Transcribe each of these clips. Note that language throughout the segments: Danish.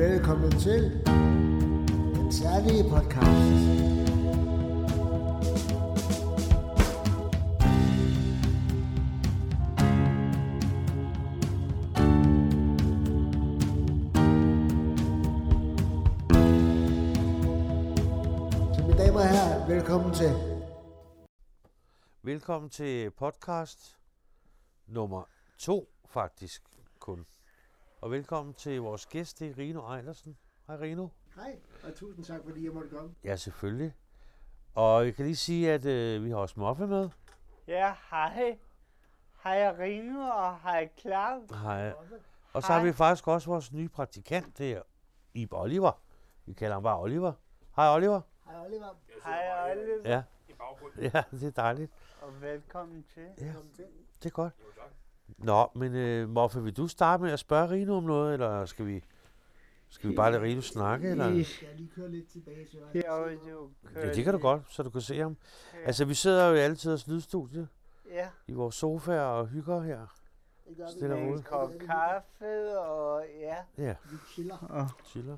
Velkommen til den særlige podcast. Så mine damer og herrer, velkommen til. Velkommen til podcast nummer to, faktisk kun. Og velkommen til vores gæst, det er Rino Ejlersen. Hej Rino. Hej, og tusind tak, fordi jeg måtte komme. Ja, selvfølgelig. Og jeg kan lige sige, at øh, vi har også Moffe med. Ja, hej. Hej Rino og hej Claus. Hej. Og så har Hej. vi faktisk også vores nye praktikant, det er Ib Oliver. Vi kalder ham bare Oliver. Hej Oliver. Hej Oliver. Hej Oliver. Ja. Ja, det er dejligt. Og velkommen til. Ja, Velkommen til. det er godt. Nå, men øh, Moffe, vil du starte med at spørge Rino om noget, eller skal vi, skal vi bare lade Rino snakke? Eller? Skal jeg lige køre lidt tilbage til os? Ja, det kan du godt, så du kan se ham. Ja. Altså, vi sidder jo altid i lydstudie Ja, i vores sofaer og hygger her. Det gør vi. Stille og med roligt. en kop kaffe og ja. Ja, Vi chiller. Og chiller.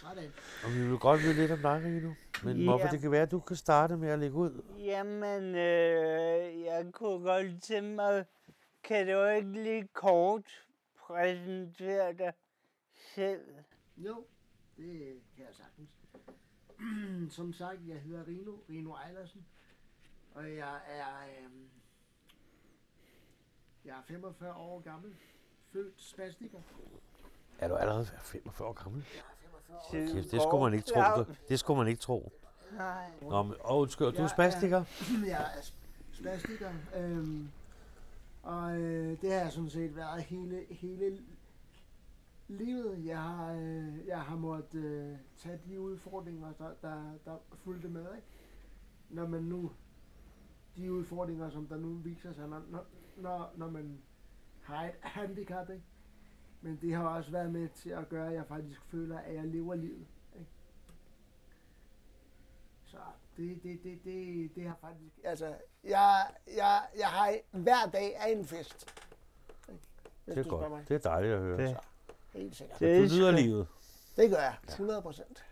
Sådan. Og vi vil godt vide lidt om dig, Rino. Men Ja. hvorfor det kan være, at du kan starte med at lægge ud. Jamen, øh, jeg kunne godt tænke mig, kan du ikke lige kort præsentere dig selv? Jo, det kan jeg sagtens. Som sagt, jeg hedder Rino, Rino Ejlersen. Og jeg er, øhm, jeg er 45 år gammel. Født spastiker. Er du allerede 45 år gammel? Jeg er 45 år. Tiden Kæft, det skulle man ikke tro. Du- Det skulle man ikke tro. Nej. Nå, men, åh, undskyld, du er Jeg er- spastiker? Jeg er sp- spastiker. Øhm, og øh, det har jeg sådan set været hele, hele livet. Jeg har, øh, jeg har måttet øh, tage de udfordringer, der, der, der fulgte med. Ikke? Når man nu, de udfordringer, som der nu viser sig, når, når, når, man har et handicap. Ikke? Men det har også været med til at gøre, at jeg faktisk føler, at jeg lever livet. Ikke? Så det, det, det, det, det har faktisk... Altså, jeg, jeg, jeg har hver dag er en fest. Hvis Det er godt. mig. Det er dejligt at høre. Det, Helt sikkert. det Du er nyder sgu- livet. Det gør jeg. 100 procent.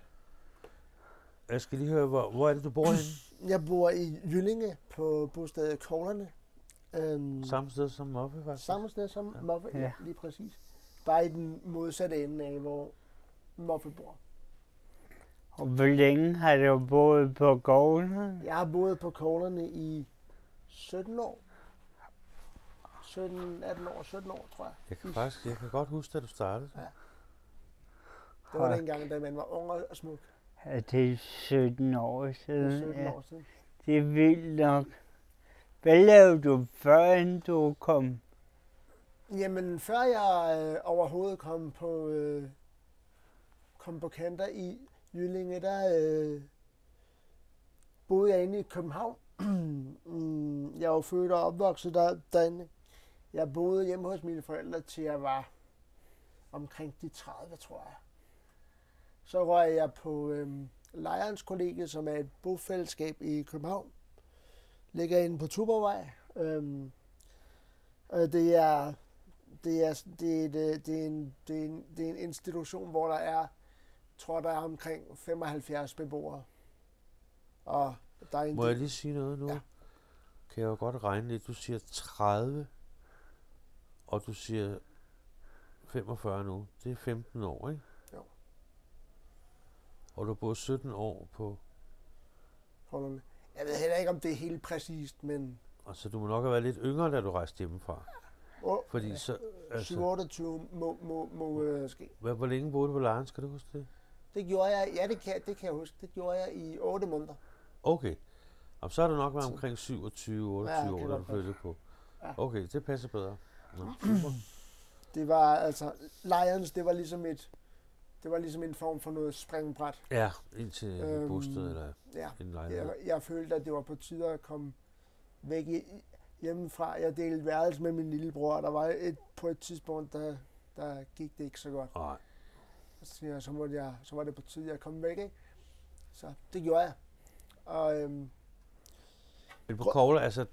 Jeg skal lige høre, hvor, hvor er det, du bor henne? Jeg bor i Jyllinge på bostedet Koglerne. Øhm, Samme sted som Moffe, faktisk. samme sted som Ja. Moffe, ja. Ja. lige præcis. Bare i den modsatte ende af, hvor Moffe bor. Og hvor længe har du boet på gården? Jeg har boet på Koglerne i 17 år. 17, 18 år, 17 år, tror jeg. Jeg kan faktisk, jeg kan godt huske, da du startede. Det var dengang, da man var ung og smuk. Ja, det er 17 år Det er siden. 17 Ja, år siden. det er vildt nok. Hvad lavede du før, du kom? Jamen, før jeg øh, overhovedet kom på, øh, kom på kanter i Jyllinge, der øh, boede jeg inde i København. Mm, jeg var født og opvokset der, derinde. Jeg boede hjemme hos mine forældre, til jeg var omkring de 30, tror jeg. Så røg jeg på øh, Lejerens Kollegiet, som er et bofællesskab i København. Ligger inde på Tuborgvej. Øhm, og det er det er, det, er, øh, det, er en, det, er en, det er en institution, hvor der er, tror der er omkring 75 beboere. Og der er en Må jeg lige sige noget nu? Ja. Kan jeg jo godt regne lidt. Du siger 30, og du siger 45 nu. Det er 15 år, ikke? Jo. Og du har boet 17 år på... Holderne. Jeg ved heller ikke, om det er helt præcist, men Altså, du må nok have været lidt yngre, da du rejste hjemmefra. oh, Fordi så... Altså, 27 må, må, må øh, ske. hvad, hvor længe boede du på lejren? Skal du huske det? Det gjorde jeg, ja det kan, det kan jeg huske, det gjorde jeg i 8 måneder. Okay. Jamen, så har du nok været omkring 27, 28 Ja, år, da du flyttede på. Ja. Okay, det passer bedre. Super. Det var altså, Lions, det var ligesom et, det var ligesom en form for noget springbræt. Ja, ind til øhm, bosted eller Ja, en lejlighed. jeg, jeg følte, at det var på tide at komme væk i, hjemmefra. Jeg delte værelse med min lillebror, og der var et, på et tidspunkt, der, der gik det ikke så godt. Nej, Så, tænkte jeg, så, måtte jeg, så var det på tide, at jeg kom væk. Ikke? Så det gjorde jeg. Og øhm, Men på Kogler, altså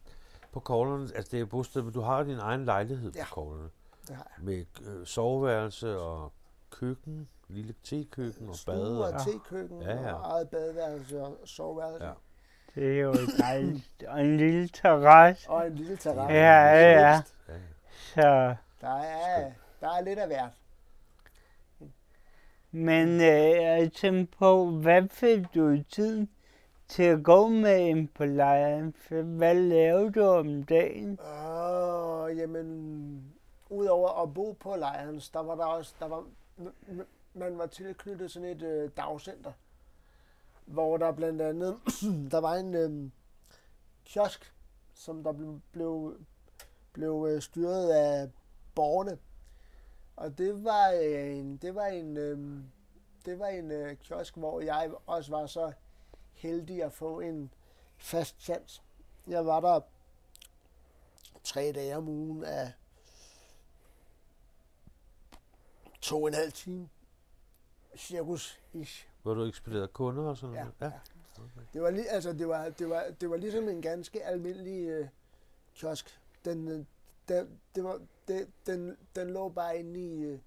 på Koglerne, altså det er bosted, men du har din egen lejlighed Ja. på Koglerne. det har jeg. Med øh, soveværelse og køkken, lille tekøkken og Stue bad. og Og, tekøkken Ja, ja. og eget badeværelse og soveværelse. Ja. Det er jo dejligt. Og en lille terrasse. Og en lille terrasse. Ja, ja, ja. ja, ja. Så, Der er, der er lidt af hvert men øh, jeg på, hvad fik du tid tiden til at gå med en på lejren? For Hvad lavede du om dagen? Åh, jamen, udover at bo på lejren, der var der også, der var, man var tilknyttet sådan et øh, dagcenter, hvor der blandt andet, der var en øh, kiosk, som der blev, blev, blev øh, styret af borgerne. Og det var øh, en, det var en, øh, det var en øh, kiosk, hvor jeg også var så heldig at få en fast chance. Jeg var der tre dage om ugen af to og en halv time. Cirkus ish. Hvor du ekspederede kunder og sådan Ja, noget? ja. Det var, lige, altså, det var, det var, det var ligesom en ganske almindelig øh, kiosk. Den, den, det var, det, den, den lå bare inde i, øh,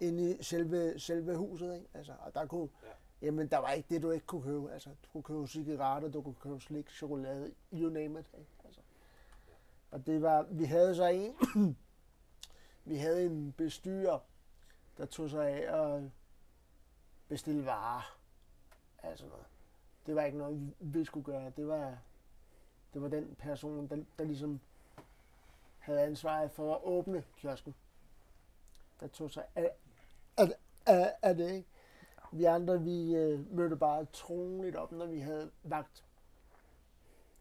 inde i selve, selve huset. Ikke? Altså, og der kunne, ja. jamen, der var ikke det, du ikke kunne købe. Altså, du kunne købe cigaretter, du kunne købe slik, chokolade, you name it. Ikke? Altså. Og det var, vi havde så en, vi havde en bestyrer, der tog sig af at bestille varer. Altså noget. Det var ikke noget, vi skulle gøre. Det var, det var den person, der, der ligesom havde ansvaret for at åbne kiosken. Der tog sig af, af, af, af det, ikke? Vi andre, vi øh, mødte bare troligt op, når vi havde vagt.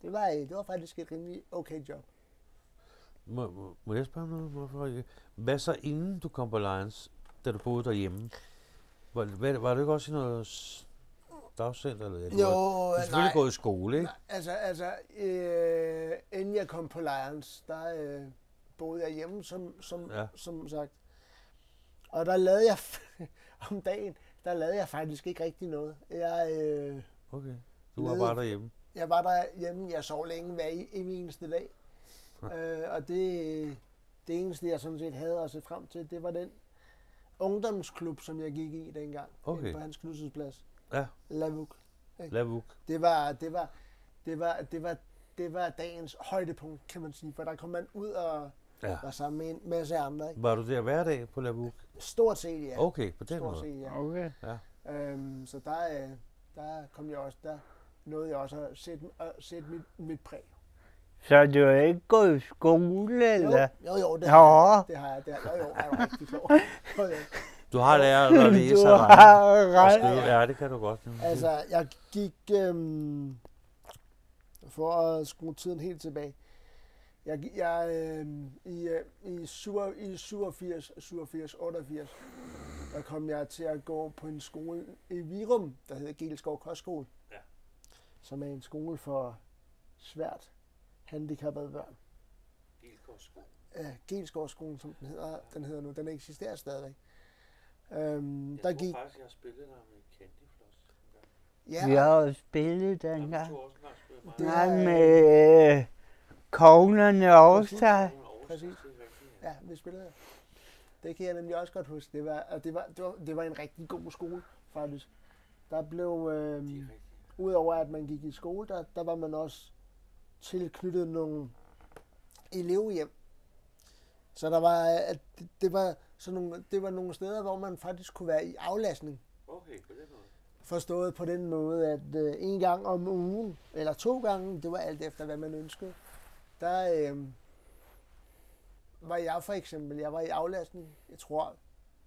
Det var, øh, det var faktisk et rimelig okay job. Må, må- må jeg spørge noget? Hvorfor? Hvad så inden du kom på Lions, da du boede derhjemme? Var, var, var du ikke også i noget s- dagcenter? Eller, ja, du Jo, var, du har selvfølgelig gået i skole, ikke? Nej, altså, altså øh, inden jeg kom på Lions, der øh, boede jeg hjemme, som, som, Ja. som sagt. Og der lavede jeg, om dagen, der lavede jeg faktisk ikke rigtig noget. Jeg, øh, Okay. Du var bare derhjemme. jeg var der hjemme, jeg sov længe hver i- evig eneste dag. øh, og det, det eneste, jeg sådan set havde at se frem til, det var den ungdomsklub, som jeg gik i dengang. Okay. På Hans Knudsens plads. Ja. Lavuk. Lavuk. Det var, det var, det var, det var, det var dagens højdepunkt, kan man sige. For der kom man ud og Ja. var sammen med en masse andre. Ikke? Var du der hver dag på Lavuk? Stort set, ja. Okay, på den Stort måde. set, ja. Okay. Øhm, så der, øh, der kom jeg også, der nåede jeg også at sætte, at sætte mit, mit præg. Så du har ikke gået i skole, eller? Jo, jo, jo, det har jeg. Det har jeg. Det har, jo, jo, er du rigtig sjov. Du har lært at læse du og regne har og skrive. Ja, det kan du godt. Altså, jeg gik, øhm, for at skrue tiden helt tilbage, jeg, jeg øhm, i, øh, i, 87, i 87, 87, 88, der kom jeg til at gå på en skole i Virum, der hedder Gelskov Kostskole, Ja. som er en skole for svært handicappede børn. Ja, Gelskovskolen, som den hedder, den hedder nu, den eksisterer stadigvæk. Øhm, der gik, faktisk, jeg har spillet der med Candy Floss. ja, Vi har jo spillet dengang. også en gang spillet mig. Det Nej, med øh, koglerne også der. Præcis. Ja, vi spillede der. Det kan jeg nemlig også godt huske. Det var, og det var, det var, det var en rigtig god skole, faktisk. Der blev, øh, udover at man gik i skole, der, der var man også tilknyttet nogle elevhjem. Så der var, at det, det var sådan nogle, det var nogle steder, hvor man faktisk kunne være i aflastning. Okay, på den måde. Forstået på den måde, at øh, en gang om ugen, eller to gange, det var alt efter, hvad man ønskede, der øh, var jeg for eksempel, jeg var i aflastning, jeg tror,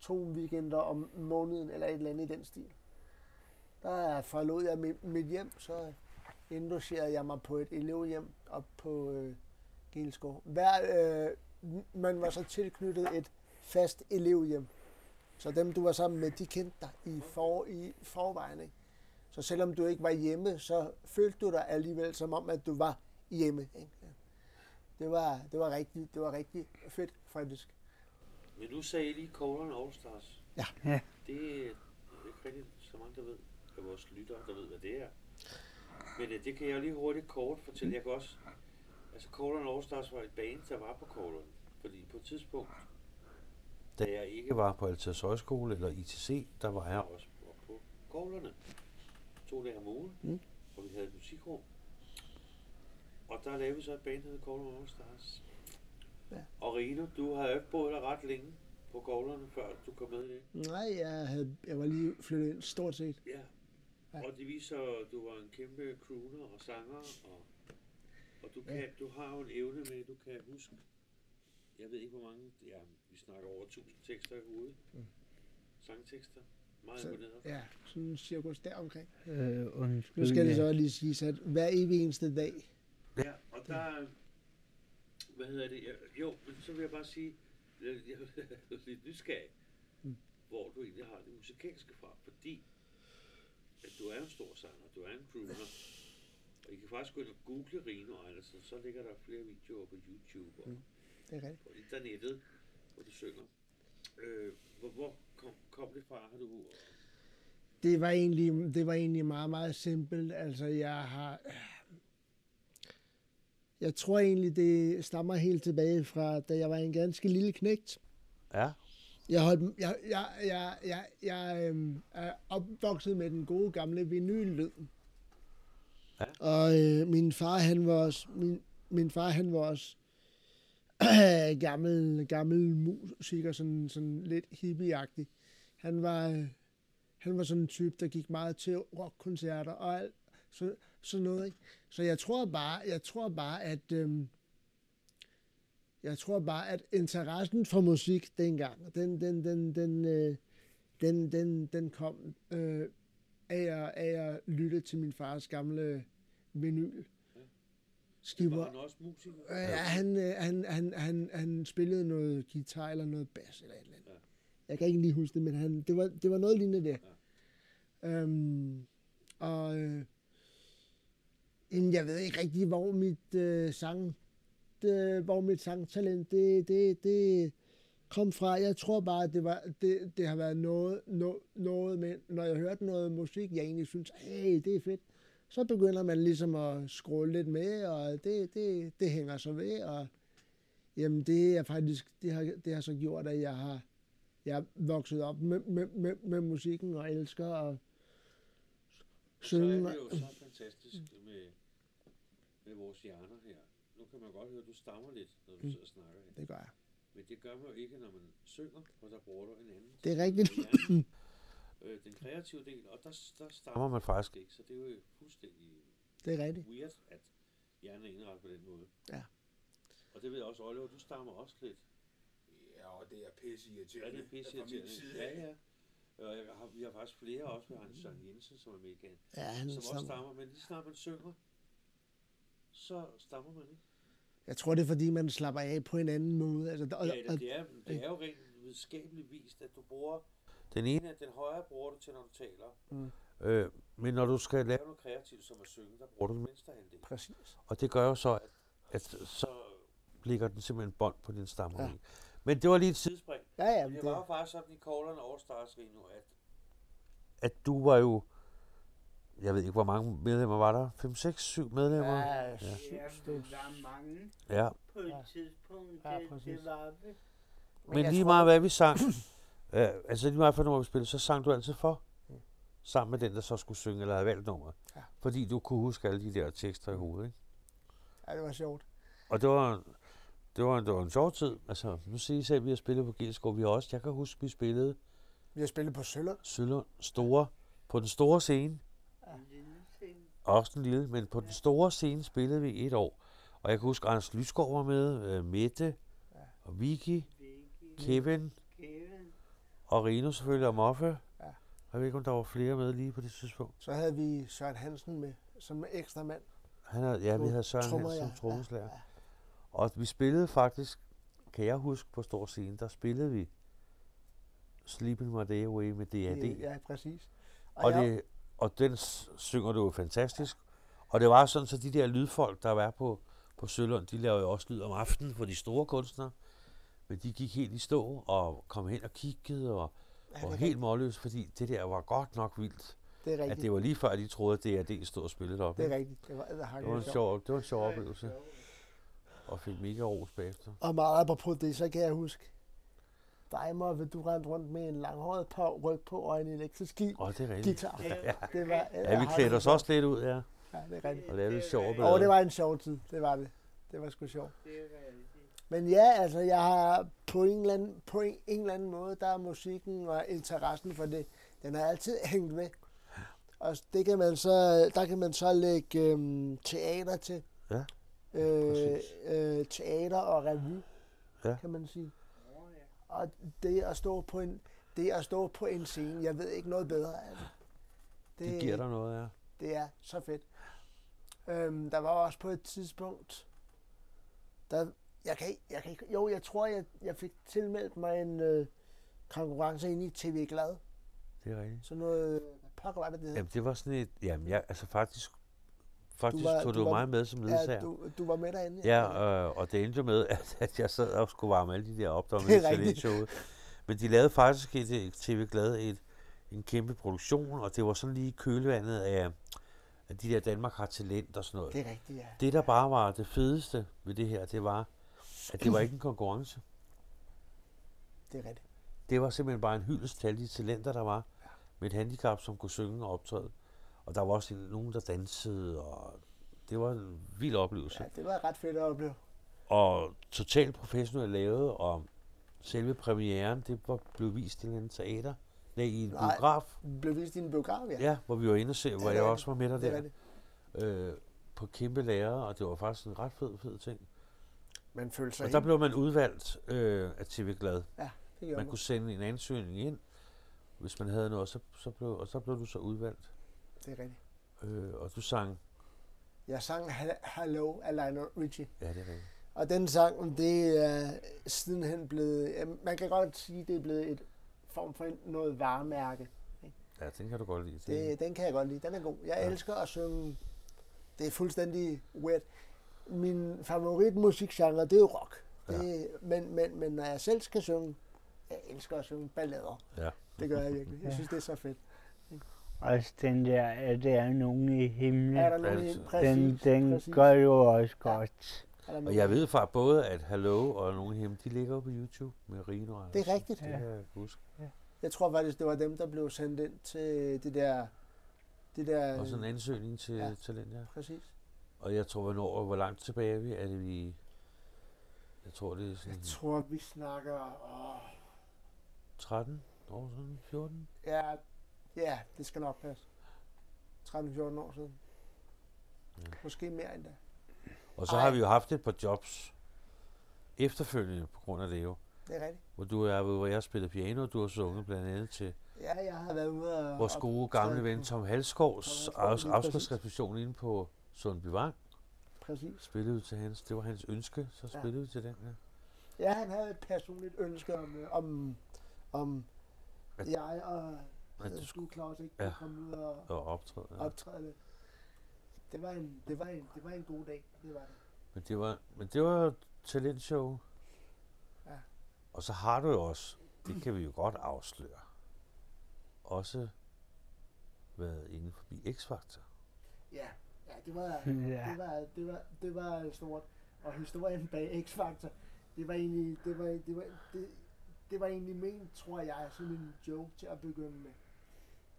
to weekender om måneden, eller et eller andet i den stil. Der forlod jeg mit, mit hjem, så indlogerede jeg mig på et elevhjem op på øh, Gelskov. Hver, øh, man var så tilknyttet et fast elevhjem. Så dem, du var sammen med, de kendte dig i, for, i forvejen. Ikke? Så selvom du ikke var hjemme, så følte du dig alligevel som om, at du var hjemme. Ikke? Det, var, det, var rigtig, det var rigtig fedt, faktisk. Men nu sagde I lige Colon All Stars. Ja. Ja. Det er ikke rigtig så mange, der ved, af vores lyttere, der ved, hvad det er. Men øh, det kan jeg lige hurtigt kort fortælle. Jeg kan også... Altså, Colon All Stars var et band, der var på Colon. Fordi på et tidspunkt, da jeg ikke var på Alters Højskole eller ITC, der var jeg også på Koglerne. To dage om ugen, Mm. og vi havde et musikrum. Og der lavede vi så et band, der hed Koglerne All Stars. Ja. Og Rino, du har jo ikke boet der ret længe på Koglerne, før du kom med i det. Nej, jeg, havde, jeg var lige flyttet ind stort set. Ja. Ja. Og det viser, at du var en kæmpe crooner og sanger, og, og du, kan, Ja. du har jo en evne med, at du kan huske, jeg ved ikke hvor mange, ja, vi snakker over 1000 tekster i hovedet. Mm. Sangtekster. Meget Så-. Ja, sådan cirkus deromkring. Øh, undskyld. Nu skal det så lige sige, at hver evig eneste dag, Ja, og der, hvad hedder det, jeg, jo, men så vil jeg bare sige, jeg, jeg er lidt nysgerrig, Mm. hvor du egentlig har det musikalske fra, fordi at du er en stor sanger, du er en crooner, og I kan faktisk gå ind og google Rino Eilersen, så ligger der flere videoer på YouTube og Mm. Det er rigtigt. på internettet, hvor du synger. Øh, hvor, hvor kom, kom det fra, har du Det var egentlig, det var egentlig meget, meget simpelt. Altså, jeg har... Jeg tror egentlig, det stammer helt tilbage fra, da jeg var en ganske lille knægt. Ja, Jeg, holdt, jeg, jeg, jeg, jeg, jeg øhm, er opvokset med den gode gamle vinyllyd. Ja. Og øh, min far, han var også, min, min far, han var også gammel, gammel musiker, sådan, sådan lidt hippieagtig. Han var, øh, han var sådan en type, der gik meget til rockkoncerter og alt så, sådan noget. Ikke? Så jeg tror bare, jeg tror bare, at øhm, jeg tror bare, at interessen for musik dengang, den, den, den, den, øh, den, den, den kom øh, af, at, af at lytte til min fars gamle vinyl var Skiver. han også musiker? Øh, Ja, han, øh, han, han, han, han spillede noget guitar eller noget bass eller et eller andet. Ja. Jeg kan ikke lige huske det, men han, det, var, det var noget lignende det. Øhm, og øh, jeg ved ikke rigtig, hvor mit øh, sang, det, hvor mit sangtalent, det, det, det kom fra. Jeg tror bare, at det, var, det, det har været noget, no, noget med, når jeg hørte noget musik, jeg egentlig synes, hey, det er fedt, så begynder man ligesom at scrolle lidt med, og det, det, det hænger så ved, og jamen det er faktisk, det har, det har så gjort, at jeg har, jeg er vokset op med, med, med, med musikken og elsker at Så er synge. det jo så fantastisk med, med vores hjerner her. Nu kan man godt høre, at du stammer lidt, når du Mm. sidder og snakker her. Det gør jeg. Men det gør man jo ikke, når man synger, for der bruger du en anden. Det er rigtigt. øh, den kreative del, og der, der stammer man faktisk ikke, så det er jo fuldstændig Det er rigtigt. weird, at hjernen er indrettet på den måde. Ja. Og det ved jeg også, Oliver, du stammer også lidt. Ja, og det er pisse Ja, irriterende. det er pisse irriterende. side Ja, ja. Og jeg har, vi har faktisk flere også. Vi har en Søren Jensen, som er med igen. Ja, han Som også stammer. stammer, men lige snart man synger, så stammer man ikke. Jeg tror, det er, fordi man slapper af på en anden måde. Altså, og, Ja, og, det er, det er jo rent videnskabeligt vist, at du bruger... Den ene, den højre bruger du til, når du taler. Mm. Øh, men når du skal lave noget kreativt, som at synge, der bruger du den venstre halvdel. præcis. Og det gør jo så, at, at så ligger den simpelthen bånd på din stamme. Ja. Ja. Men det var lige et sidespring. Ja, ja, Men det, det var jo faktisk sådan i Callerne All Stars Rino, at, at du var jo, jeg ved ikke, hvor mange medlemmer var der? 5, 6, 7 medlemmer? ja, Ja, syv der stykker. var mange ja. på et Ja. tidspunkt. Ja, det, præcis. det var det. Men Men lige tror- meget hvad vi sang, øh, altså lige meget for nummer vi spillede, så sang du altid for. Sammen med den, der så skulle synge eller havde valgt nummeret. Ja. Fordi du kunne huske alle de der tekster i hovedet, ikke? Ja, det var sjovt. Og det var, det var, det var en sjov tid. Altså, nu siger I selv, at vi har spillet på Gilskov. Vi har også, jeg kan huske, vi spillede Vi har spillet på Søller. Sølund store, på den store scene. Ting. Også en lille, men på den store scene spillede vi et år. Og jeg kan huske, Anders Lysgaard var med, øh, Mette, og Vicky, Vicky, Kevin, Kevin. Og Rino selvfølgelig, og Moffe. Ja. Jeg ved ikke, om der var flere med lige på det tidspunkt. Så havde vi Søren Hansen med, som ekstra mand. Han havde, ja, vi havde Søren Hansen som trommeslager. Ja, ja. Og vi spillede faktisk, kan jeg huske på stor scene, der spillede vi Sleeping My Day Away med DAD. Ja, præcis. Og, jeg, det, og den synger du jo fantastisk. Og det var sådan, så de der lydfolk, der var på, på Sølund, de lavede jo også lyd om aftenen for de store kunstnere. Men de gik helt i stå og kom hen og kiggede og ja, var det, er helt målløs, fordi det der var godt nok vildt. det er At rigtigt. det var lige før, de troede, at DAD stod og spillede op. Det er rigtigt. Det var, det Det var en sjov, det var en sjov oplevelse, og fik mega ros bagefter. Og meget apropos det, så kan jeg huske, dig, Moffe, du rendte rundt med en langhåret på ryg på og en elektrisk gi- Åh, det er rigtigt. guitar. Det var, Ja, vi klædte os også lidt ud, ja. Ja, det er rigtigt. Og lavede lidt sjov Og det var en sjov tid, det var det. Det var sgu sjovt. Men ja, altså, jeg har på en eller anden, på en, en eller anden måde, der er musikken og interessen for det, den har altid hængt med. Og det kan man så, der kan man så lægge øhm, teater til. Ja, Øh, øh, teater og revy, Ja. kan man sige. Og det at stå på en, det at stå på en scene, jeg ved ikke noget bedre. Altså. Det giver dig noget, ja. Det er så fedt. Øhm, der var også på et tidspunkt, der, jeg kan, jeg kan jo, jeg tror, jeg, jeg fik tilmeldt mig en øh, konkurrence inde i TV Glad. Det er rigtigt. Så noget, hvad pokker var det, det hed? Jamen, det var sådan et... Jamen, jeg, altså faktisk... Faktisk var- var, tog du du, var- mig med som ledsager. Ja, du, du var med derinde. Ja, øh, og det endte jo med, at, at jeg sad og skulle varme alle de der op, der var med det showet. Men de lavede faktisk et, TV Glad et, en kæmpe produktion, og det var sådan lige i kølvandet af, af de der Danmark har talent og sådan noget. Det er rigtigt, ja. Det, der bare var det fedeste ved det her, det var, at det var ikke en konkurrence. Det er rigtigt. Det var simpelthen bare en hyldest til alle de talenter, der var med et handicap, som kunne synge og optræde. Og der var også en- nogen, der dansede, og det var en vild oplevelse. Ja, det var ret fedt at opleve. Og totalt professionelt lavet, og selve premieren, det var, blev vist i en teater. Nej, i en Nej. biograf. Det blev vist i en biograf, ja. Ja, hvor vi var inde og se, hvor det jeg også var med der det er rigtigt. Øh, på kæmpe lærer, og det var faktisk en ret fed, fed ting. Man følte sig Og der blev man udvalgt øh, af TV Glad. Ja, det gjorde Man man. kunne sende en ansøgning ind, hvis man havde noget, så, så blev, og så blev du så udvalgt. Det er rigtigt. Øh, og du sang, Jeg sang Hello af Lionel Richie. ja det er rigtigt. Og den sang, det er sidenhen blevet, man kan godt sige, det er blevet et form for noget varemærke. Ja, den kan du godt lide. Det, den kan jeg godt lide. Den er god. Jeg Ja. ja. elsker at synge. Det er fuldstændig weird. Min favoritmusikgenre, det er jo rock. Det, men, men, men når jeg selv skal synge, jeg elsker at synge ballader. Ja. Det gør jeg virkelig. Jeg synes, det er så fedt. Også den der, at der er nogen i himlen. Er der nogen i den, præcis, den præcis. gør jo også Ja. godt. Der Og nogen- jeg ved faktisk både, at Hello og nogle af dem, de ligger jo på YouTube med Rino og Det er rigtigt. Det kan jeg huske. Jeg tror faktisk, det var dem, der blev sendt ind til det der... Det der Og sådan en ansøgning til Ja. ja. talent, ja. præcis. Og jeg tror, hvornår, hvor langt tilbage er vi? Er det vi... Jeg tror, det er sådan Jeg tror, vi snakker... Åh, 13 år siden, 14? ja, ja, det skal nok passe. 13-14 år siden. Ja. Måske mere endda. Og så Ej. har vi jo haft et par jobs efterfølgende på grund af det jo. Det er rigtigt. Hvor du er, hvor jeg har spillet piano, og du har sunget blandt andet til Ja, jeg har været ude og... vores gode gamle ven Tom Halsgaards afskedsreception inde på Sundby Vang. Præcis. Spillede vi til hans, det var hans ønske, så Ja. spillede vi til den, ja. Ja, han havde et personligt ønske om, øh, om, om At- jeg og At du øh, skulle Claus ikke Ja. komme ud og og optræde. Ja. optræde lidt. Det var, en, det, var en, det var en god dag, det var det. Men det var, men det var talentshow. Ja. Og så har du jo også, det kan vi jo godt afsløre, også været inde forbi X-Factor. Ja, ja det, var, Ja. det, var, det, var, det var stort. Og historien bag X-Factor, det var egentlig, det var, det var, det, det var egentlig ment, tror jeg, sådan en joke til at begynde med.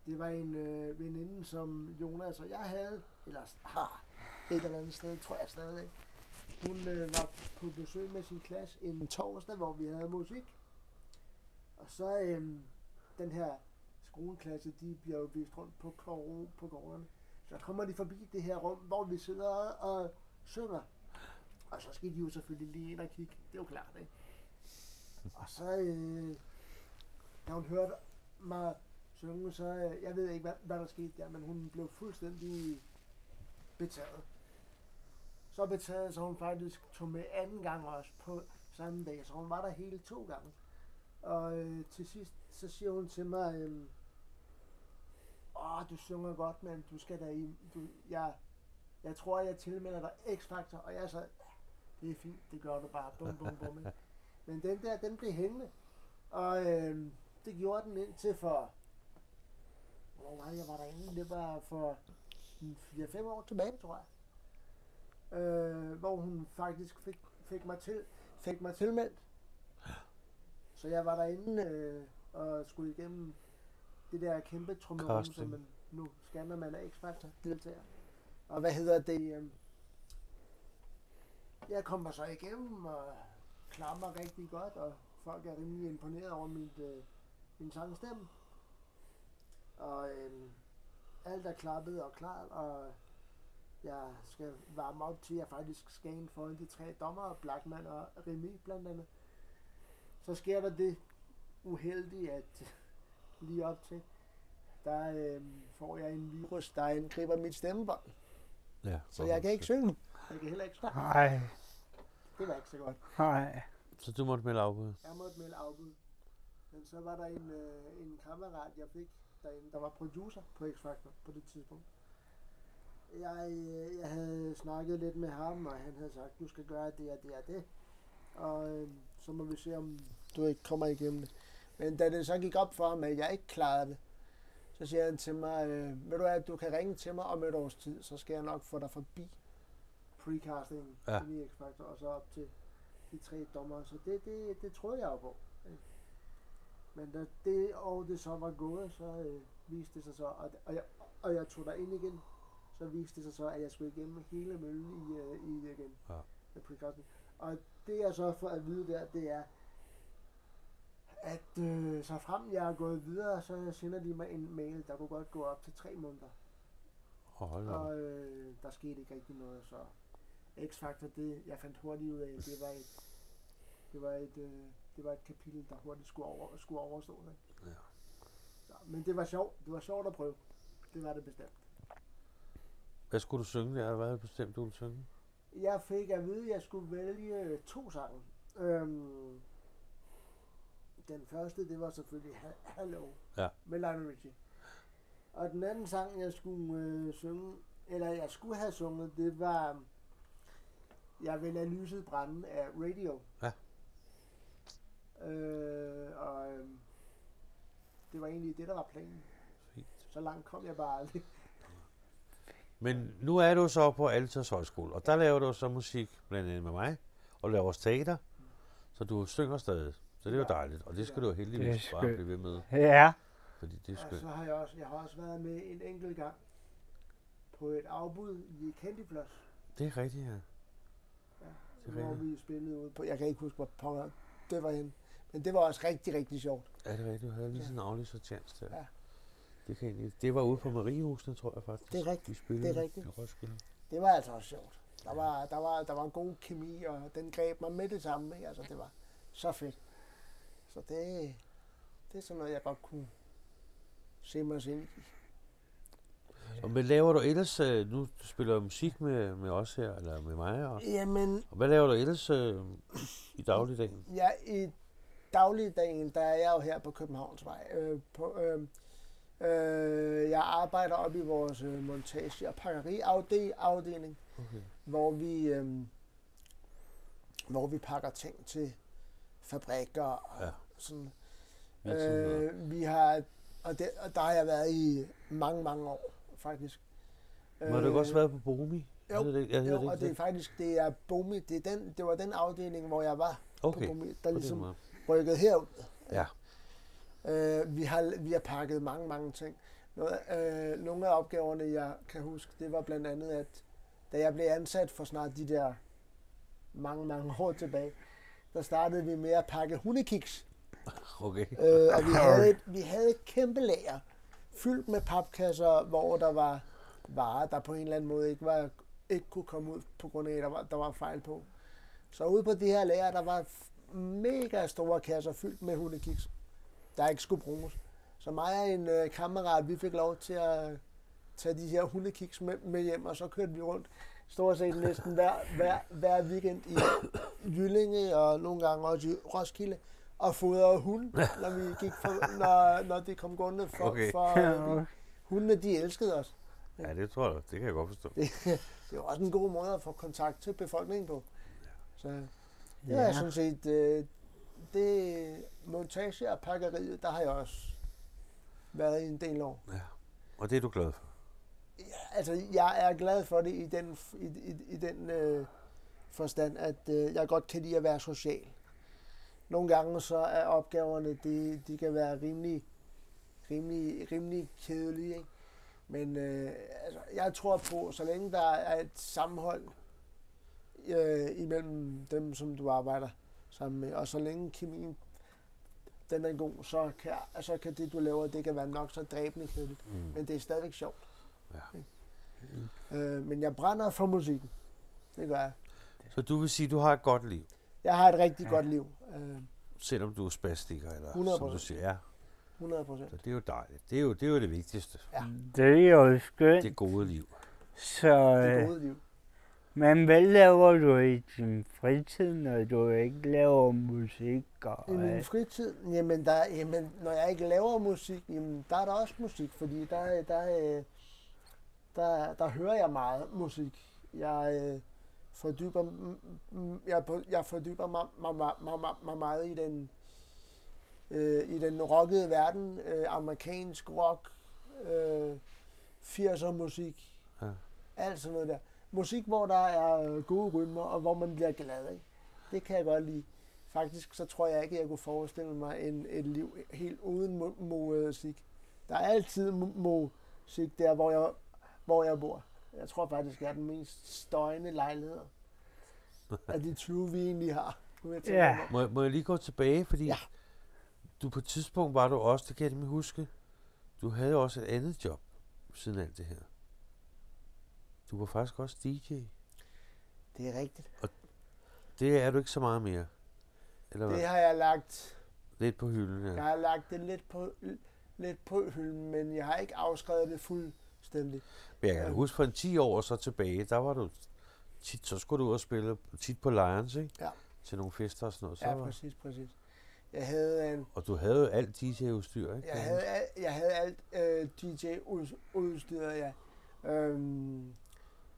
Det var en øh, veninde, som Jonas og jeg havde, eller har, et eller andet sted, tror jeg stadig. Hun øh, var på besøg med sin klasse en torsdag, hvor vi havde musik. Og så øh, den her skoleklasse, de bliver jo vist rundt på, kår, på gårdene. Så kommer de forbi det her rum, hvor vi sidder og synger. Og så skal de jo selvfølgelig lige ind og kigge. Det er jo klart, ikke? Og så, øh, da hun hørte mig synge, så, øh, jeg ved ikke, hvad, hvad der skete der, men hun blev fuldstændig betaget. Så betaget, så hun faktisk tog med anden gang også på samme dag, så hun var der hele to gange. Og øh, til sidst, så siger hun til mig, øh, åh, du synger godt, men du skal da i, du, jeg, jeg tror, jeg tilmelder dig X-Factor, og jeg så, det er fint, det gør du bare, bum, bum, bum. ikke? Men den der, den blev hængende, og øh, det gjorde den indtil for, hvor var det, jeg var derinde, det var for 4-5 år tilbage, tror jeg. Øh, hvor hun faktisk fik, fik, mig til, fik mig tilmeldt. Så jeg var derinde øh, og skulle igennem det der kæmpe trummerum, som man nu skal, når man er X-Factor deltager. Og hvad hedder det? Øh, jeg kommer så igennem og klarer mig rigtig godt, og folk er rimelig imponeret over mit, øh, min sangstemme. Og øh, alt er klappet og klart, og jeg skal varme op til, at jeg faktisk skal ind foran de tre dommer, Blackman og Remy blandt andet. Så sker der det uheldige, at lige op til, der øh, får jeg en virus, der angriber mit stemmebånd. Ja, Så jeg kan ikke synge. Jeg kan heller ikke snakke. Nej, Det var ikke så godt. nej. Så du måtte melde afbud. Jeg måtte melde afbud. Men så var der en, øh, en kammerat, jeg fik derinde, der var producer på X-Factor på det tidspunkt. Jeg, øh, jeg havde snakket lidt med ham, og han havde sagt, du skal gøre det og det og det. Og øh, så må vi se, om du ikke kommer igennem det. Men da det så gik op for ham, at jeg ikke klarede det, så siger han til mig, øh, ved du hvad, du kan ringe til mig om et års tid, så skal jeg nok få dig forbi precasting Ja. i X-Factor, og så op til de tre dommer. Så det, det, det troede jeg jo på. Men da det år det så var gået, så øh, viste det sig så, og, og, jeg, og jeg tog der ind igen, så viste det sig så, at jeg skulle igennem hele møllen i, øh, i igen. Ja. Med precasting. Og det jeg så får at vide der, det er, at øh, så frem jeg er gået videre, så sender de mig en mail, der kunne godt gå op til tre måneder. Hold op. Og øh, der skete ikke rigtig noget, så X-Factor, det jeg fandt hurtigt ud af, det var et, det var et, øh, det var et kapitel, der hurtigt skulle, over, skulle overstå. Ikke? Ja. Så, men det var sjovt. Det var sjovt at prøve. Det var det bestemt. Hvad skulle du synge der? Hvad bestemt, du ville synge? Jeg fik at vide, at jeg skulle vælge to sange. Øhm, den første, det var selvfølgelig Hello Ja. med Lionel Richie. Og den anden sang, jeg skulle øh, synge, eller jeg skulle have sunget, det var Jeg vil lade lyset brænde af Radio. Ja. Øh, og øh, det var egentlig det, der var planen. Fint. Så langt kom jeg bare aldrig. Men nu er du så på Altas Højskole, og der laver du så musik blandt andet med mig, og laver også teater, så du synger stadig. Så det er jo Ja. dejligt, og det skal du er heldigvis bare blive ved med, Ja, fordi det er Og skønt. så har jeg også, jeg har også været med en enkelt gang på et afbud i Candy Floss. Det er rigtigt, ja. Ja, Det er hvor vi spillede ud på, jeg kan ikke huske, hvor pokker det var henne. Men det var også rigtig, rigtig sjovt. Er det rigtigt? Du havde lige Ja. sådan en aflyst chance der. Ja. Det, kan egentlig, det var ude på Mariehusene, tror jeg faktisk. Det er rigtigt. Vi spillede Det er rigtigt. i Roskilde. Det var altså også sjovt. Der var, der var, der var en god kemi, og den greb mig med det samme. Ikke? Altså, det var så fedt. Så det, det er sådan noget, jeg godt kunne se mig selv i. Og hvad laver du ellers? øh, Nu spiller du musik med, med os her, eller med mig. Og, Jamen, og hvad laver du ellers øh, i dagligdagen? Ja, i dagligdagen, der er jeg jo her på Københavnsvej. Øh, på, øh, øh, jeg arbejder op i vores øh, montage- og pakkeriafdeling, Okay. hvor vi, øh, hvor vi pakker ting til fabrikker og Ja. sådan. Øh, vi har, og, det, og der har jeg været i mange, mange år, faktisk. Men har du ikke også været på Bomi? Øh, jo, det, jeg Jo, det og det er faktisk, det er Bomi, det, er den, det var den afdeling, hvor jeg var Okay, på Bomi, der ligesom rykket herud. Ja. Øh, vi, har, vi har pakket mange, mange ting. Noget, øh, nogle af opgaverne, jeg kan huske, det var blandt andet, at da jeg blev ansat for snart de der mange, mange år tilbage, der startede vi med at pakke hundekiks. Okay. Øh, og vi havde, et, vi havde et kæmpe lager fyldt med papkasser, hvor der var varer, der på en eller anden måde ikke, var, ikke kunne komme ud, på grund af, at der var, der var fejl på. Så ude på det her lager, der var mega store kasser fyldt med hundekiks, der ikke skulle bruges. Så mig og en øh, kammerat, vi fik lov til at tage de her hundekiks med, med hjem, og så kørte vi rundt stort set næsten hver, hver, hver weekend i Jyllinge og nogle gange også i Roskilde og fodrede hunde, når vi gik for, når, når de kom gående for, Okay. for Ja. hundene, de elskede os. Ja, det tror jeg, det kan jeg godt forstå. Det, det var også en god måde at få kontakt til befolkningen på. Så ja. Ja. sådan set, øh, det montage og pakkeriet, der har jeg også været i en del år. Ja. Og det er du glad for? Altså, jeg er glad for det i den, i, i, i den øh, forstand, at øh, jeg godt kan lide at være social. nogle gange så er opgaverne, de, de kan være rimelig, rimelig, rimelig kedelige. Ikke? Men øh, altså, jeg tror på, så længe der er et sammenhold øh, imellem dem, som du arbejder sammen med, og så længe kemien den er god, så kan, så kan det, du laver, det kan være nok så dræbende kedeligt. Mm. Men det er stadigvæk sjovt. Ja. Øh, men jeg brænder for musikken. Det gør jeg. Så du vil sige, at du har et godt liv, Jeg har et rigtig ja. godt liv. Øh, selvom du er spastiker, eller 100%. som du siger, ja. 100 procent. Så det er jo dejligt. Det er jo det, er jo det vigtigste. Ja. Det er jo skønt. Det gode liv. Så, Det øh, gode liv. men hvad laver du i din fritid, når du ikke laver musik? Og, I min øh, fritid, jamen, der, jamen, når jeg ikke laver musik, jamen, der er der også musik, fordi der, der, øh, der, der hører jeg meget musik. Jeg øh, fordyber, jeg, jeg fordyber mig, mig, mig, mig, mig, meget i den, øh, i den rockede verden, øh, amerikansk rock, øh, 80'er musik, Ja. alt sådan noget der. Musik, hvor der er øh, gode rytmer, og hvor man bliver glad, ikke? Det kan jeg godt lide. Faktisk så tror jeg ikke, jeg kunne forestille mig en, et liv helt uden mu- musik. Der er altid mu- musik der, hvor jeg, hvor jeg bor. Jeg tror faktisk, jeg er den mest støjende lejlighed af de 20, vi egentlig har. jeg Ja. Må, må jeg lige gå tilbage, fordi Ja. du på et tidspunkt var du også, det kan jeg nemlig huske, du havde også et andet job siden alt det her. Du var faktisk også DJ. Det er rigtigt. Det er du ikke så meget mere. Eller hvad? Det har jeg lagt, Lidt på hylden, jeg ja. har lagt det lidt på, lidt på hylden, men jeg har ikke afskrevet det fuldstændig. Men jeg kan Ja. huske for en 10 år så tilbage, der var du tit, så skulle du ud og spille tit på Lions, ikke? Ja. Til nogle fester og sådan noget. Så Ja, præcis, præcis. Jeg havde en, og du havde jo alt DJ-udstyr, ikke? Jeg havde, al- jeg havde alt øh, DJ-udstyret, ja. Øhm,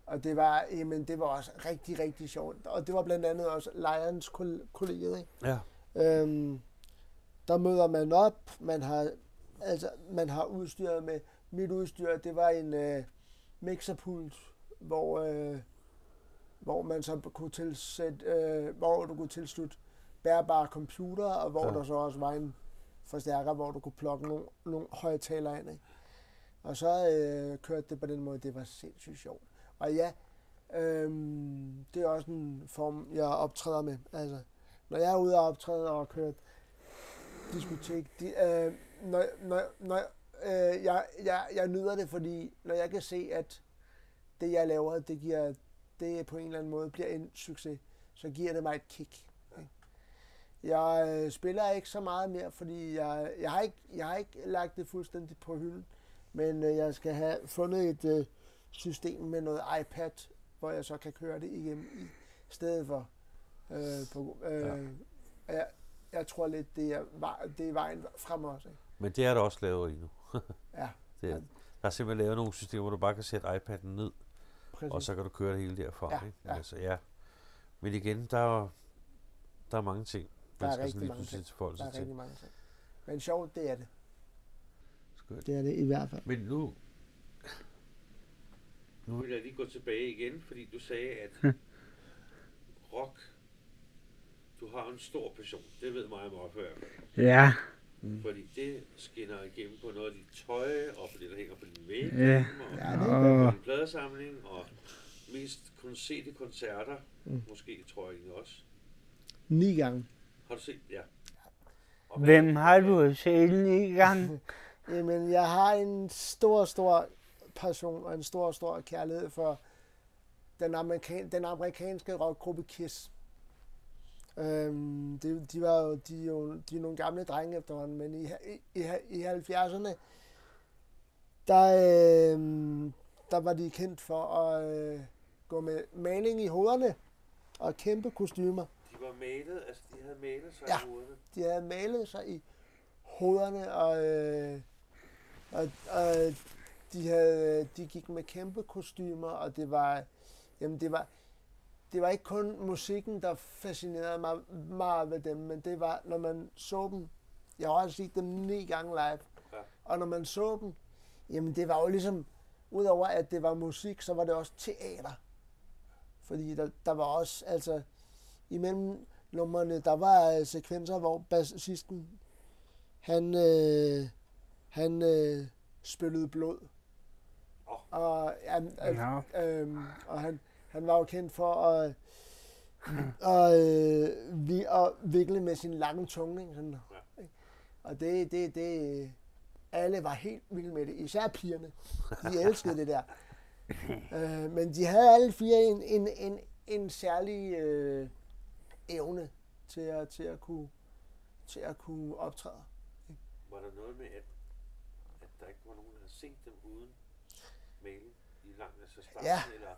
og det var, jamen, det var også rigtig, rigtig sjovt. Og det var blandt andet også Lions kol- kollegiet, ikke? Ja, Øhm, der møder man op, man har, altså, man har udstyret med, mit udstyr, det var en øh, mixerpult, hvor, øh, hvor man så kunne tilsætte, øh, hvor du kunne tilslutte bærbare computer, og hvor Ja. der så også var en forstærker, hvor du kunne plukke nogle, nogle højtalere ind. Ikke? Og så øh, kørte det på den måde, det var sindssygt sjovt. Og ja, øhm, det er også en form, jeg optræder med. Altså, når jeg er ude og optræde og kørt diskotek, de, øh, når, når, når, øh, jeg, jeg, jeg nyder det, fordi når jeg kan se, at det jeg laver, det giver, det på en eller anden måde bliver en succes, så giver det mig et kick. ikke? Jeg øh, spiller ikke så meget mere, fordi jeg, jeg, har ikke, jeg har ikke lagt det fuldstændig på hylden, men øh, jeg skal have fundet et øh, system med noget iPad, hvor jeg så kan køre det igennem i stedet for. Øh, på, øh, Ja. jeg, jeg tror lidt, det er, det er vejen frem også. Ikke? men det er der også lavet nu. Ja, Det er, der er simpelthen lavet nogle systemer, hvor du bare kan sætte iPad'en ned, præcis. og så kan du køre det hele derfra. Ja, ikke? ja. Altså, ja. Men igen, der er, der er mange ting, Der man er skal lige mange pludselig ting. til forhold der er rigtig mange ting. Men sjovt, det er det. Skønt. Det er det i hvert fald. Men nu, nu vil jeg lige gå tilbage igen, fordi du sagde, at rock, du har en stor passion. Det ved mig om op før. ja, Fordi det skinner igennem på noget af dit tøj, og på det, der hænger på din væg, Ja. og Ja, det er på din pladesamling, og mest kun se det koncerter, Mm. måske tror jeg egentlig også. Ni gange. Har du set? Ja. Og hvem har du set i gang? Jamen, jeg har en stor, stor passion og en stor, stor kærlighed for den, amerikan- den amerikanske rockgruppe Kiss. Øhm, de, de, var jo, de, jo, de er nogle gamle drenge efterhånden, men i, i, i, i 70'erne, der, øhm, der var de kendt for at øh, gå med maling i hovederne og kæmpe kostymer. De var malet, altså de havde malet sig Ja. i hovedet. De havde malet sig i hovederne, og, øh, og, og de, havde, de gik med kæmpe kostymer, og det var, jamen det var, det var ikke kun musikken, der fascinerede mig meget ved dem, men det var, når man så dem, jeg har også set dem ni gange live, Ja. og når man så dem, jamen det var jo ligesom, udover at det var musik, så var det også teater. Fordi der, der var også, altså, imellem numrene, der var øh, sekvenser, hvor bassisten, han, øh, han øh, spyttede blod. Åh. Og, ja, øh, øhm, og han, han var jo kendt for at, og, øh, vi, at vikle med sin lange tunge. Ikke? Sådan, ikke? Og det, det, det, alle var helt vilde med det, især pigerne. De elskede det der. øh, men de havde alle fire en, en, en, en særlig øh, evne til at, til at kunne til at kunne optræde. Var der noget med, at, at der ikke var nogen, der havde set dem uden maling i langt altså starten, Ja. eller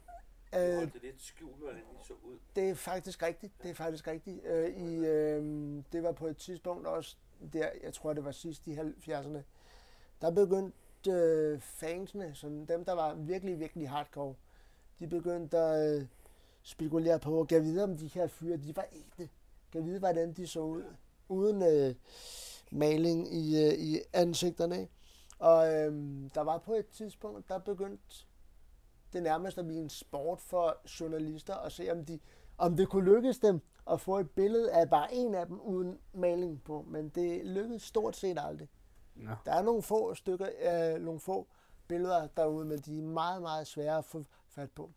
Øh, holdt det lidt skjult, hvordan de så ud? Det er faktisk rigtigt. Det er faktisk rigtigt. Øh, i, øh, det var på et tidspunkt også, der, jeg tror det var sidst i 70'erne, der begyndte øh, fansene, sådan dem der var virkelig, virkelig hardcore, de begyndte at øh, spekulere på, at vide om de her fyre, de var ægte. Kan vide, hvordan de så ud, uden øh, maling i, øh, i ansigterne. Og øh, der var på et tidspunkt, der begyndte det nærmest at blive en sport for journalister at se, om, de, om det kunne lykkes dem at få et billede af bare en af dem uden maling på. Men det lykkedes stort set aldrig. Nå. Der er nogle få stykker, øh, nogle få billeder derude, men de er meget, meget svære at få fat på.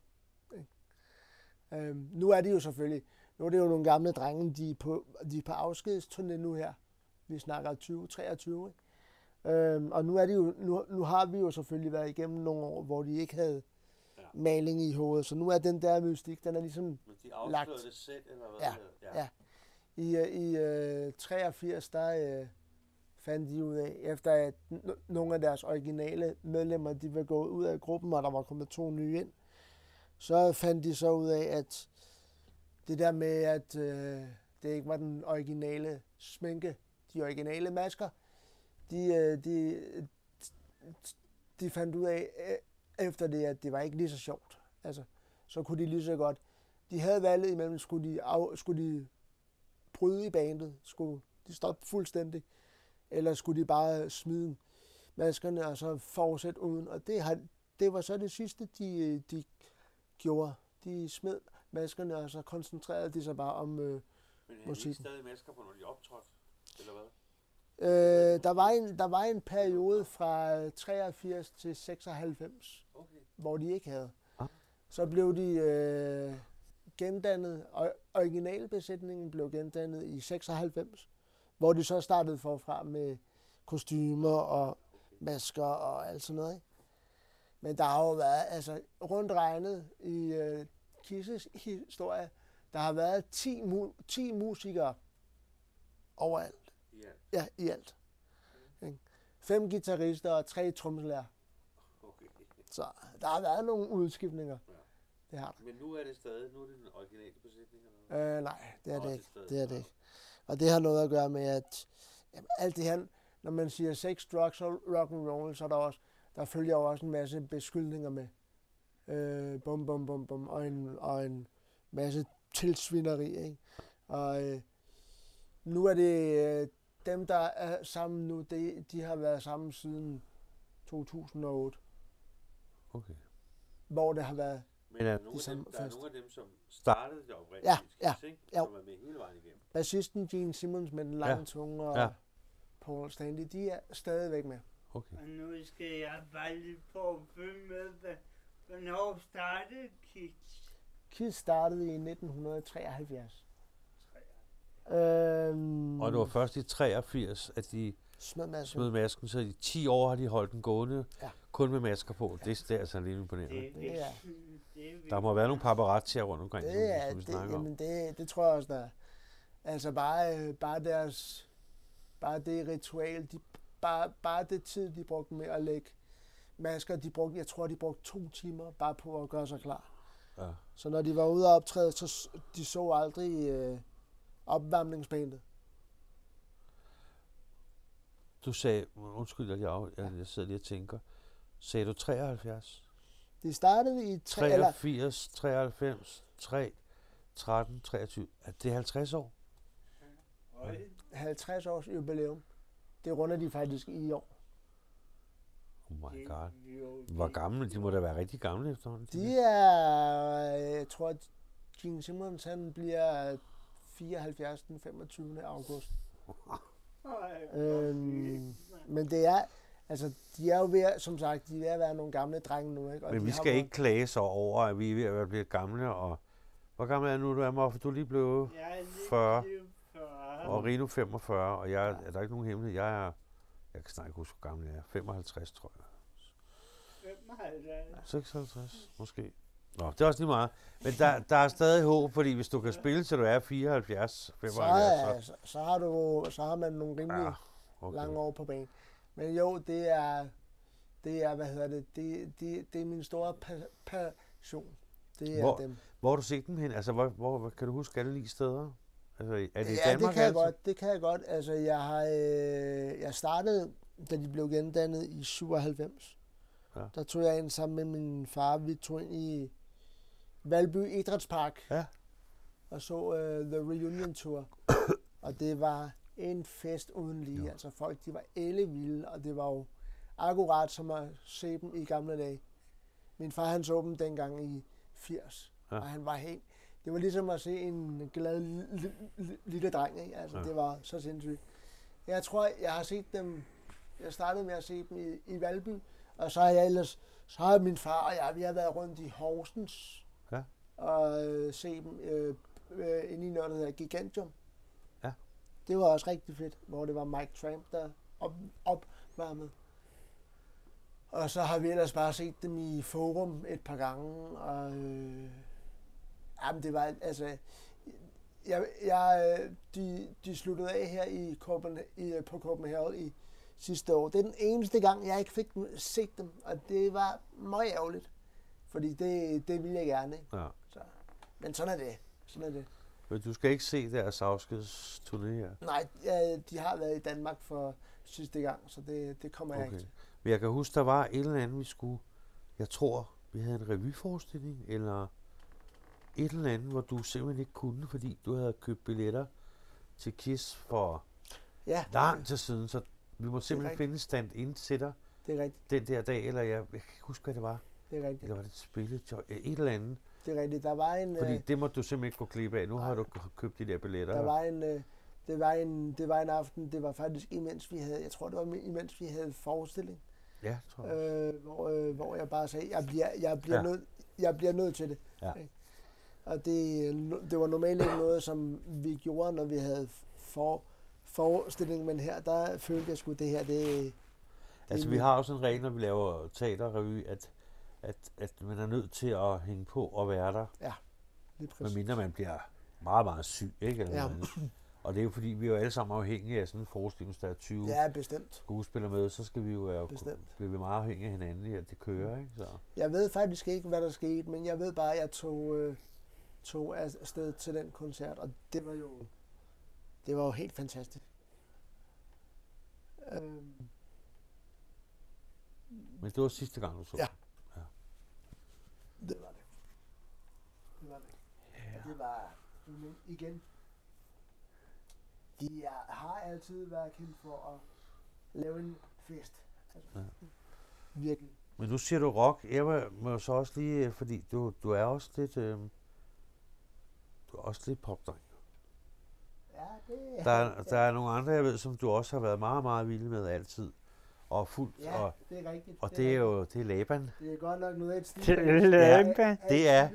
Øhm, nu er de jo selvfølgelig, nu er det jo nogle gamle drenge, de er på, de er på afskedsturné nu her. Vi snakker 2023, ikke? Øhm, og nu, er de jo, nu, nu har vi jo selvfølgelig været igennem nogle år, hvor de ikke havde Ja. Maling i hovedet. Så nu er den der mystik, den er ligesom Men de Lagt. det selv, eller hvad? Ja, ja. i, øh, i øh, 83, der øh, fandt de ud af, efter at nogle af deres originale medlemmer, de var gået ud af gruppen, og der var kommet to nye ind, så fandt de så ud af, at det der med, at øh, det ikke var den originale sminke, de originale masker, de, øh, de, de fandt ud af efter det, at det var ikke lige så sjovt. Altså, så kunne de lige så godt. De havde valget imellem, skulle de, af, skulle de bryde i bandet, skulle de stoppe fuldstændig, eller skulle de bare smide maskerne og så fortsætte uden. Og det, har, det var så det sidste, de, de gjorde. De smed maskerne, og så koncentrerede de sig bare om... Øh, Men Musikken. ikke stadig masker på, når de optrådte? Eller hvad? øh, der, var en, der var en periode fra 83 til 96, Okay. hvor de ikke havde. Ah. Så blev de øh, gendannet, og originalbesætningen blev gendannet i 96, hvor de så startede forfra med kostymer og masker og alt sådan noget. Ikke? Men der har jo været, altså rundt regnet i øh, Kisses historie, der har været 10, mu- 10 musikere overalt. Ja, Ja, i alt. Ikke? Fem guitarister og tre trommeslager. Så der har været nogle udskiftninger. Ja. Det har Men nu er det stadig, nu er det den originale besætning, eller der. Øh, nej, det er Nå, det det ikke. er stadig- Det er det ikke. Og det har noget at gøre med, at jamen, alt det her, når man siger sex, drugs og rock and roll, så er der også, der følger jo også en masse beskyldninger med. Øh, bum, bum, bum, bum, og en, og en masse tilsvineri, ikke? Og øh, nu er det øh, dem, der er sammen nu, de, de har været sammen siden 2008, Okay. hvor det har været Men er der nogle, af samme dem, der er nogle af dem, som startede det oprindeligt, Ja, ja, Kiss, ikke? jo. som er med hele vejen igennem? bassisten Gene Simmons med den lange Ja. tunge og Ja. Paul Stanley, de er stadigvæk med. Okay. Og nu skal jeg bare lige prøve at følge med, hvornår startede Kids? Kiss startede i 1973. Øhm, Og det var først i 83, at de smed masse. smed masken, så i 10 år har de holdt den gående, Ja. kun med masker på. Det, det er altså lidt imponerende. Det Det er- er. Der må være nogle paparazzier rundt omkring, Det er, som vi det, snakker om. jamen det, det tror jeg også, der er. Altså bare, øh, bare deres, bare det ritual, de, bare, bare det tid, de brugte med at lægge masker, de brugte, jeg tror, de brugte to timer bare på at gøre sig klar. Ja. Så når de var ude og optræde, så de så aldrig øh, opvarmningsbandet. Du sagde, undskyld, jeg, lige af, jeg, jeg sidder lige og tænker, sagde du 73? De startede i tre, eller, 83, 93, 3, 13, 23. Er det 50 år? Øj, 50 års jubilæum. Det runder de faktisk i år. Oh my det- god. Hvor det- gamle? De må da være rigtig gamle efterhånden. De er, jeg tror, at Gene Simmons han bliver 74 den 25. august. Øhm, men det er, altså, de er jo ved, at- som sagt, de er ved at være nogle gamle drenge nu, ikke? Og Men vi skal været- ikke klage så over, at vi er ved at være blevet gamle. Og hvor gammel er nu, du er, Moffe? Du er lige blevet Jeg er lige 40. blevet 40. Og Rino 45, og jeg, er der ikke nogen hemmelighed? Jeg er, jeg kan snart ikke huske, hvor gammel jeg er. 55, tror jeg. 55. 56, måske. Nå, det er også lige meget. Men der, der er stadig håb, fordi hvis du kan spille, til du er 74, 75, så, så, så, har du, så har man nogle rimelig ja, ja, okay. lange år på banen. Men jo, det er, det er, hvad hedder det, det, det, det er min store pa- passion. Det er Hvor- dem. Hvor har du set dem hen? Altså, hvor, hvor, hvor kan du huske alle ni steder? Altså, er det i ja, Danmark det kan jeg altid? godt. Det kan jeg godt. Altså, jeg har, øh, jeg startede, da de blev gendannet i 97. Ja. Der tog jeg ind sammen med min far. Vi tog ind i Valby Idrætspark Ja. og så uh, The Reunion Tour. og det var en fest uden lige. Jo. Altså folk, de var ellevilde, og det var jo akkurat som at se dem i gamle dage. Min far, han så dem dengang i 80, Ja. og han var helt... Det var ligesom at se en glad li- li- lille dreng, ikke? Altså, Ja. det var så sindssygt. Jeg tror, jeg har set dem... Jeg startede med at se dem i, i Valby, og så har jeg ellers... Så har min far og jeg, vi har været rundt i Horsens. Og øh, se dem øh, øh, inde i noget, der hedder Gigantium. Ja. Det var også rigtig fedt, hvor det var Mike Tramp, der op, opvarmede. Og så har vi ellers bare set dem i forum et par gange, og øh, jamen det var, altså, jeg, jeg, øh, de, de sluttede af her i, Copenhagen, i på Copenhagen i sidste år. Det er den eneste gang, jeg ikke fik dem- set dem, og det var meget ærgerligt, fordi det, det ville jeg gerne, ikke? Ja. Men sådan er det. Sådan er det. Men du skal ikke se deres afskedsturné her. Nej, ja, de har været i Danmark for sidste gang, så det, det kommer okay. jeg ikke til. Men jeg kan huske, der var et eller andet, vi skulle... Jeg tror, vi havde en revyforestilling, eller et eller andet, hvor du simpelthen ikke kunne, fordi du havde købt billetter til KISS for Ja, lang tid siden, så vi må simpelthen finde en stand-in til dig det er rigtigt. den der dag, eller jeg, jeg kan ikke huske, hvad det var. Det er rigtigt. Eller var det et spillejob? Et eller andet. Det er rigtigt. Der var en, Fordi øh, det må du simpelthen ikke gå glip af. Nu har du købt de der billetter. der var en, øh, det var en, det var en aften, det var faktisk imens vi havde, jeg tror det var imens vi havde forestilling, Ja, tror jeg. øh, hvor, øh, hvor jeg bare sagde, jeg bliver, jeg bliver, Ja. nødt, jeg bliver nødt til det. Ja. Ikke? Og det, det var normalt ikke noget, som vi gjorde, når vi havde for, forestilling, men her, der følte jeg sgu det her, det, Altså, vi har også en regel, når vi laver teaterrevy, at, at, at man er nødt til at hænge på og være der, lige præcis. medmindre man bliver meget, meget syg, ikke? Eller Ja. noget. Og det er jo fordi, vi er jo alle sammen afhængige af sådan en forestilling, hvis der er 20 Ja, bestemt. skuespillere med, så skal vi jo være, Bestemt. bliver vi meget afhængige af hinanden i, at det kører, ikke? Så. Jeg ved faktisk ikke, hvad der skete, men jeg ved bare, at jeg tog, øh, tog af- afsted til den koncert, og det var jo, det var jo helt fantastisk. Øhm, Men det var sidste gang, du så Ja. den. det var det. Det var det. Og det var, men igen, de er, har altid været kendt for at lave en fest. Altså, Ja. Virkelig. Men nu siger du rock. Jeg må, må så også lige, øh, fordi du, du er også lidt, øh, du er også lidt popdreng. Ja, det Der er, der er nogle andre, jeg ved, som du også har været meget, meget vild med altid. Og fuldt. Ja, Og, det er rigtigt. og det er jo det er Laban. Det er godt nok noget af et stil. Til Laban. Det er-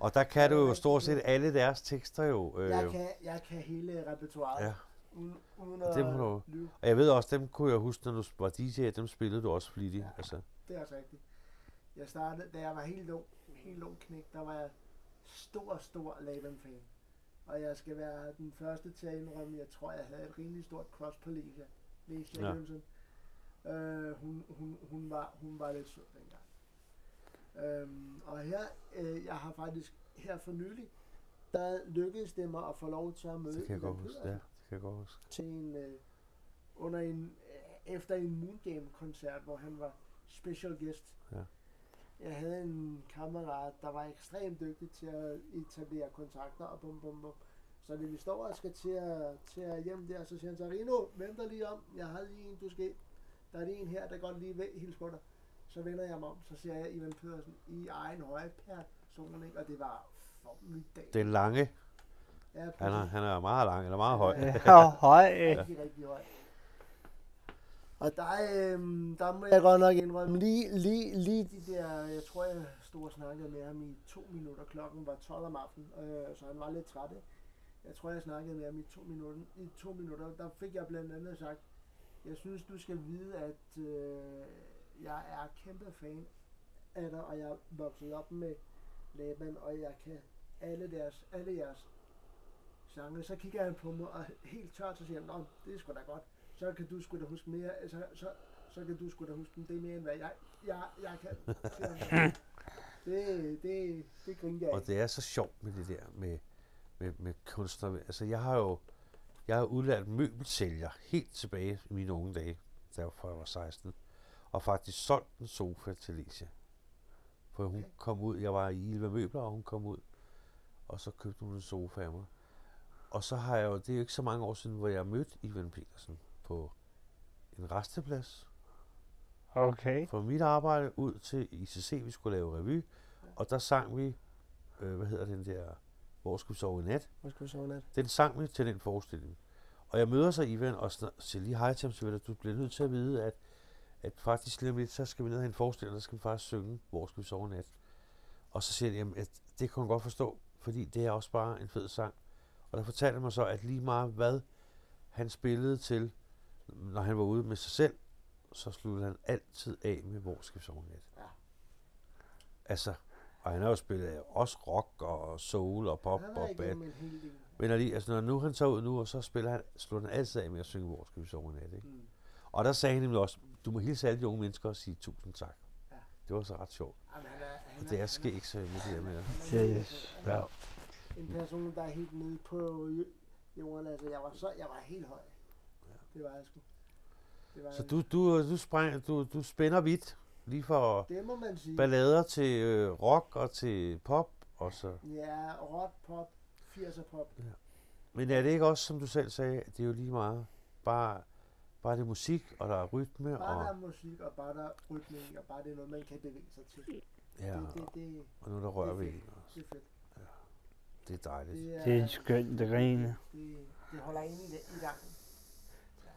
Og der kan du jo stort set alle deres tekster jo. Øh, Jeg kan, jeg kan hele repertoireet. ja. Uden, uden Og at det må du- lyve. Og jeg ved også, dem kunne jeg huske, når du var DJ, dem spillede du også flittigt. Ja. Altså, Det er også rigtigt. Jeg startede, da jeg var helt ung, helt ung knæk, der var jeg stor, stor Laban-fan. Og jeg skal være den første til at indrømme, jeg tror, jeg havde et rimelig stort crush på Lesia. Lesia Ja. ja. Øh, hun, hun, hun, var, hun var lidt sød dengang. Øhm, og her, øh, jeg har faktisk her for nylig, der lykkedes det mig at få lov til at møde det kan jeg godt huske. Ja, det kan jeg godt huske. til en, øh, under en, øh, efter en Moon Game koncert, hvor han var special guest. Ja. Jeg havde en kammerat, der var ekstremt dygtig til at etablere kontakter og bum bum bum. Så da vi står og skal til at, til at hjem der, så siger han så, Rino, vent dig lige om, jeg har lige en, du skal Der er lige en her, der godt lige vil hilse på dig. Så vender jeg mig om, så ser jeg Ivan Pedersen i egen høje person, ikke? og det var formidabelt. Den lange, Ja, Han er, han er meget lang, eller meget høj. Ja, høj. rigtig, rigtig høj. Og der, øhm, der må jeg godt nok indrømme, lige, lige, lige de der, jeg tror jeg stod og snakkede med ham i to minutter, klokken var 12 om aftenen, øh, så han var lidt træt. ikke? Jeg tror jeg snakkede med ham i to minutter, i to minutter, der fik jeg blandt andet sagt, jeg synes du skal vide, at øh, jeg er kæmpe fan af dig, og jeg er vokset op med Laban, og jeg kan alle, deres, alle jeres sange. Så kigger han på mig og helt tørt, så siger han, Nå, det er sgu da godt. Så kan du sgu da huske mere, så, så, så kan du sgu da huske dem. Det er mere end hvad jeg, jeg, jeg kan. Det, det, det griner jeg Og det er så sjovt med det der med, med, med kunstnere. Altså, jeg har jo jeg har udlært møbelsælger helt tilbage i mine unge dage, der fra jeg var 16, og faktisk solgt en sofa til Lesia. For hun kom ud, jeg var i Ilva Møbler, og hun kom ud, og så købte hun en sofa af mig. Og så har jeg jo, det er jo ikke så mange år siden, hvor jeg mødte Ivan Petersen på en resteplads, Okay. fra mit arbejde ud til ICC, vi skulle lave revy, og der sang vi, øh, hvad hedder den der, Hvor skal vi sove i nat? Hvor skal vi sove nat? Den sang vi til den forestilling. Og jeg møder så Ivan og siger lige hej til ham, siger, du bliver nødt til at vide, at, at faktisk lige om lidt, så skal vi ned og have en forestilling, og der skal vi faktisk synge, Hvor skal vi sove i nat? Og så siger han, jamen, at det kan hun godt forstå, fordi det er også bare en fed sang. Og der fortalte han mig så, at lige meget hvad han spillede til, når han var ude med sig selv, så sluttede han altid af med, hvor skal vi sove i nat. Ja. Altså, og han har jo spillet også rock og soul og pop og del. Men lige, altså, når nu han tager ud nu, og så spiller han, slutter han altid af med at synge, hvor skal vi sove nat, ikke? Mm. Og der sagde han nemlig også, du må hilse alle de unge mennesker og sige tusind tak. Ja. Det var så ret sjovt. Jamen, han er, han Og det er skægt så med det der med er- Yes. Ja. En person, der er helt nede på jorden. Altså, jeg var, så, jeg var helt høj. Det var jeg sgu. Det, var Så du, du, du, spræng, du, du spænder vidt, lige fra det må man sige. ballader til øh, rock og til pop. Og så. Ja, rock, pop, 80'er pop. Men er det ikke også, som du selv sagde, det er jo lige meget, bare, bare det er musik, og der er rytme, Bare der er og, musik, og bare der er rytme, og bare det er noget, man kan bevæge sig til. ja, Det, det, det, og nu der rører vi det er en. også. det er fedt. Det er dejligt. Det er, Det er skønt at grine. det, det holder en i, i gang.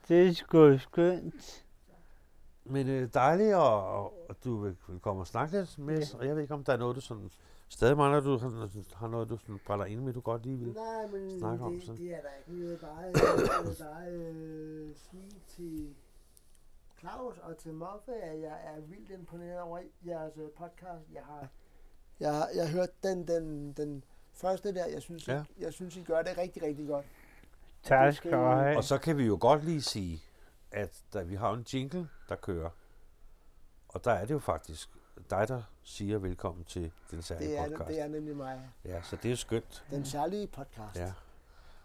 Det er sgu skønt. Men øh, dejligt, og, og, og du vil, vil komme og snakke lidt med os, og jeg ved ikke, om der er noget, du sådan, stadig mangler, du har, har noget, du sådan brænder ind med, du godt lige vil. Nej, men snakke om det, sådan. det er der ikke. Jeg vil bare, jeg vil bare øh, sige til Claus og til Moffe, at jeg er vildt imponeret over jeres øh, podcast. Jeg har, jeg, har- jeg har hørt den, den, den første der. Jeg synes, Ja. ja. jeg synes, I gør det rigtig, rigtig godt. Tak skal- du have. Og så kan vi jo godt lige sige, at der, vi har en jingle, der kører. Og der er det jo faktisk dig, der siger velkommen til den særlige Det er, podcast. det er nemlig mig. Ja, så det er skønt. Den særlige podcast. Ja.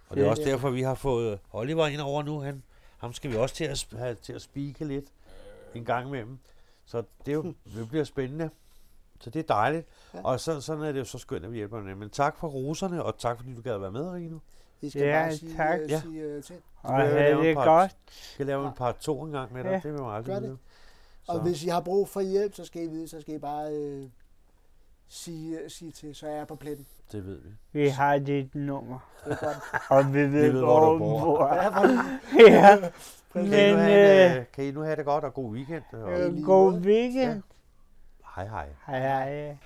Og det er også er- derfor, vi har fået Oliver ind over nu. Han, ham skal vi også til at, have til at speake lidt en gang imellem. Så det, er jo, det bliver spændende. Så det er dejligt. Ja. Ja. Og så, sådan er det jo så skønt, at vi hjælper hinanden. Men tak for roserne, og tak fordi du gad at være med, Rino. I skal Ja, bare sige, tak. øh, Ja. sige øh, til. Og jeg have det par- godt. Jeg skal lave en par to en gang med dig. Ja. Det vil man aldrig Gør det. vide. Og Så- hvis I har brug for hjælp, så skal I vide, så skal I bare øh, sige, sige til, så er jeg på pletten. Det ved vi. Vi har dit nummer, Det er godt. og vi ved, ved, hvor hvor bor. du bor. Ja, for, Ja, Kan, I nu men have, en, øh, øh, kan I nu have det godt og god weekend? Og, øh, god weekend. hej hej. Hej hej.